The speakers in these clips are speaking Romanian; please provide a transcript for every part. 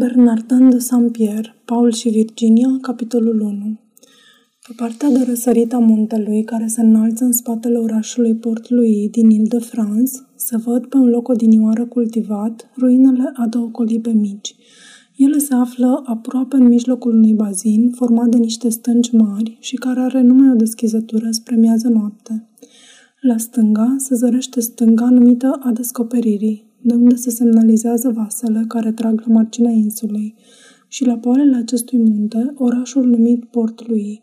Bernardin de Saint-Pierre, Paul și Virginia, capitolul 1 Pe partea de răsărit a muntelui, care se înalță în spatele orașului Port Louis din Ile-de-France, se văd pe un loc odinioară cultivat ruinele a două colibe mici. Ele se află aproape în mijlocul unui bazin format de niște stânci mari și care are numai o deschizătură spre miază noapte. La stânga se zărește stânga numită a descoperirii, de unde se semnalizează vasele care trag la marginea insulei, și la poalele acestui munte, orașul numit Port Louis.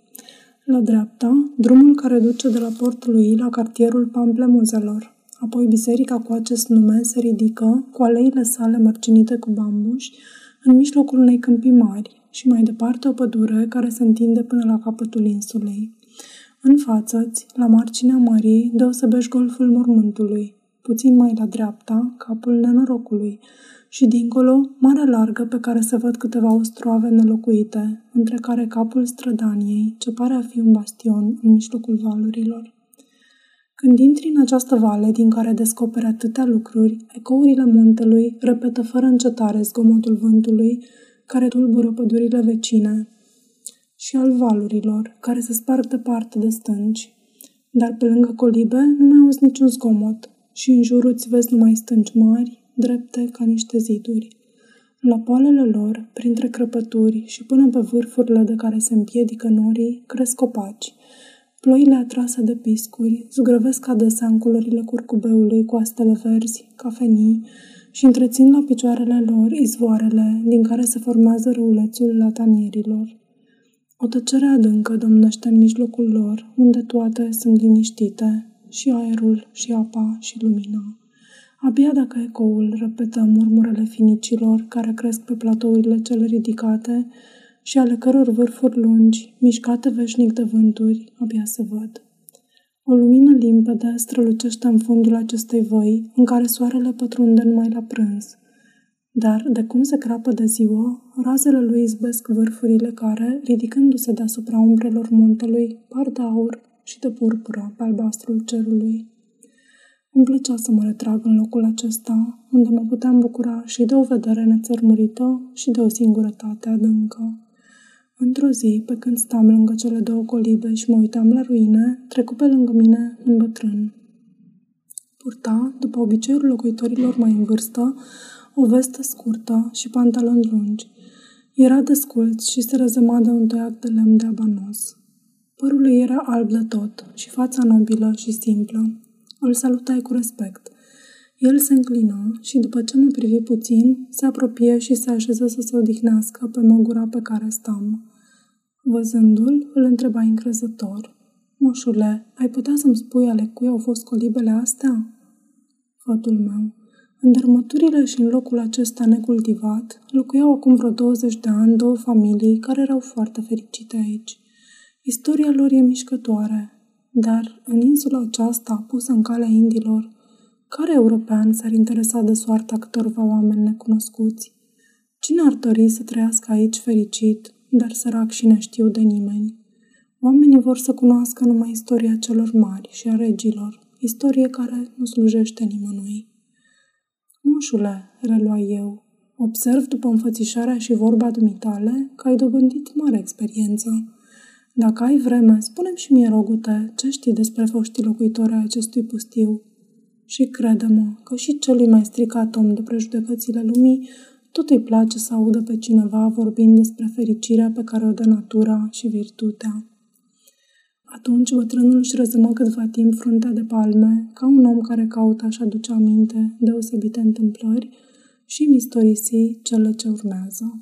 La dreapta, drumul care duce de la Port Louis la cartierul Pamplemuzelor. Apoi biserica cu acest nume se ridică, cu aleile sale mărcinite cu bambuși, în mijlocul unei câmpii mari și mai departe o pădure care se întinde până la capătul insulei. În față la marginea mării, deosebești golful mormântului, puțin mai la dreapta, capul nenorocului și dincolo, marea largă pe care se văd câteva ostroave nelocuite, între care capul strădaniei, ce pare a fi un bastion în mijlocul valurilor. Când intri în această vale din care descoperi atâtea lucruri, ecourile muntelui repetă fără încetare zgomotul vântului care tulbură pădurile vecine și al valurilor care se sparg departe de stânci. Dar pe lângă colibe nu mai auzi niciun zgomot, și în jurul îți vezi numai stânci mari, drepte ca niște ziduri. La poalele lor, printre crăpături și până pe vârfurile de care se împiedică norii, cresc copaci. Ploile atrase de piscuri zugrăvesc adesea în culorile curcubeului cu astele verzi, cafenii și întrețin la picioarele lor izvoarele din care se formează râulețul latanierilor. O tăcere adâncă domnește în mijlocul lor, unde toate sunt liniștite, și aerul, și apa, și lumina. Abia dacă ecoul repetă murmurele finicilor care cresc pe platourile cele ridicate și ale căror vârfuri lungi, mișcate veșnic de vânturi, abia se văd. O lumină limpede strălucește în fundul acestei văi, în care soarele pătrunde numai la prânz. Dar, de cum se crapă de ziua, razele lui izbesc vârfurile care, ridicându-se deasupra umbrelor muntelui, par de aur și de purpură pe albastrul cerului. Îmi plăcea să mă retrag în locul acesta, unde mă puteam bucura și de o vedere nețărmurită și de o singurătate adâncă. Într-o zi, pe când stam lângă cele două colibe și mă uitam la ruine, trecu pe lângă mine un bătrân. Purta, după obiceiul locuitorilor mai în vârstă, o vestă scurtă și pantaloni lungi. Era desculț și se rezema de un toiac de lemn de abanos. Părul lui era alb de tot și fața nobilă și simplă. Îl salutai cu respect. El se înclină și, după ce mă privi puțin, se apropie și se așeză să se odihnească pe măgura pe care stam. Văzându-l, îl întreba încrezător. Moșule, ai putea să-mi spui ale cui au fost colibele astea? Fătul meu. În dărmăturile și în locul acesta necultivat, locuiau acum vreo 20 de ani două familii care erau foarte fericite aici. Istoria lor e mișcătoare, dar în insula aceasta, pusă în calea indilor, care european s-ar interesa de soarta câtorva oameni necunoscuți? Cine ar dori să trăiască aici fericit, dar sărac și neștiu de nimeni? Oamenii vor să cunoască numai istoria celor mari și a regilor, istorie care nu slujește nimănui. Moșule, relua eu, observ după înfățișarea și vorba dumitale că ai dobândit mare experiență. Dacă ai vreme, spune și mie, rogute, ce știi despre foștii locuitori ai acestui pustiu. Și crede-mă că și celui mai stricat om de prejudecățile lumii tot îi place să audă pe cineva vorbind despre fericirea pe care o dă natura și virtutea. Atunci bătrânul își rezămă câtva timp fruntea de palme, ca un om care caută așa aduce aminte deosebite întâmplări și mistorisi cele ce urmează.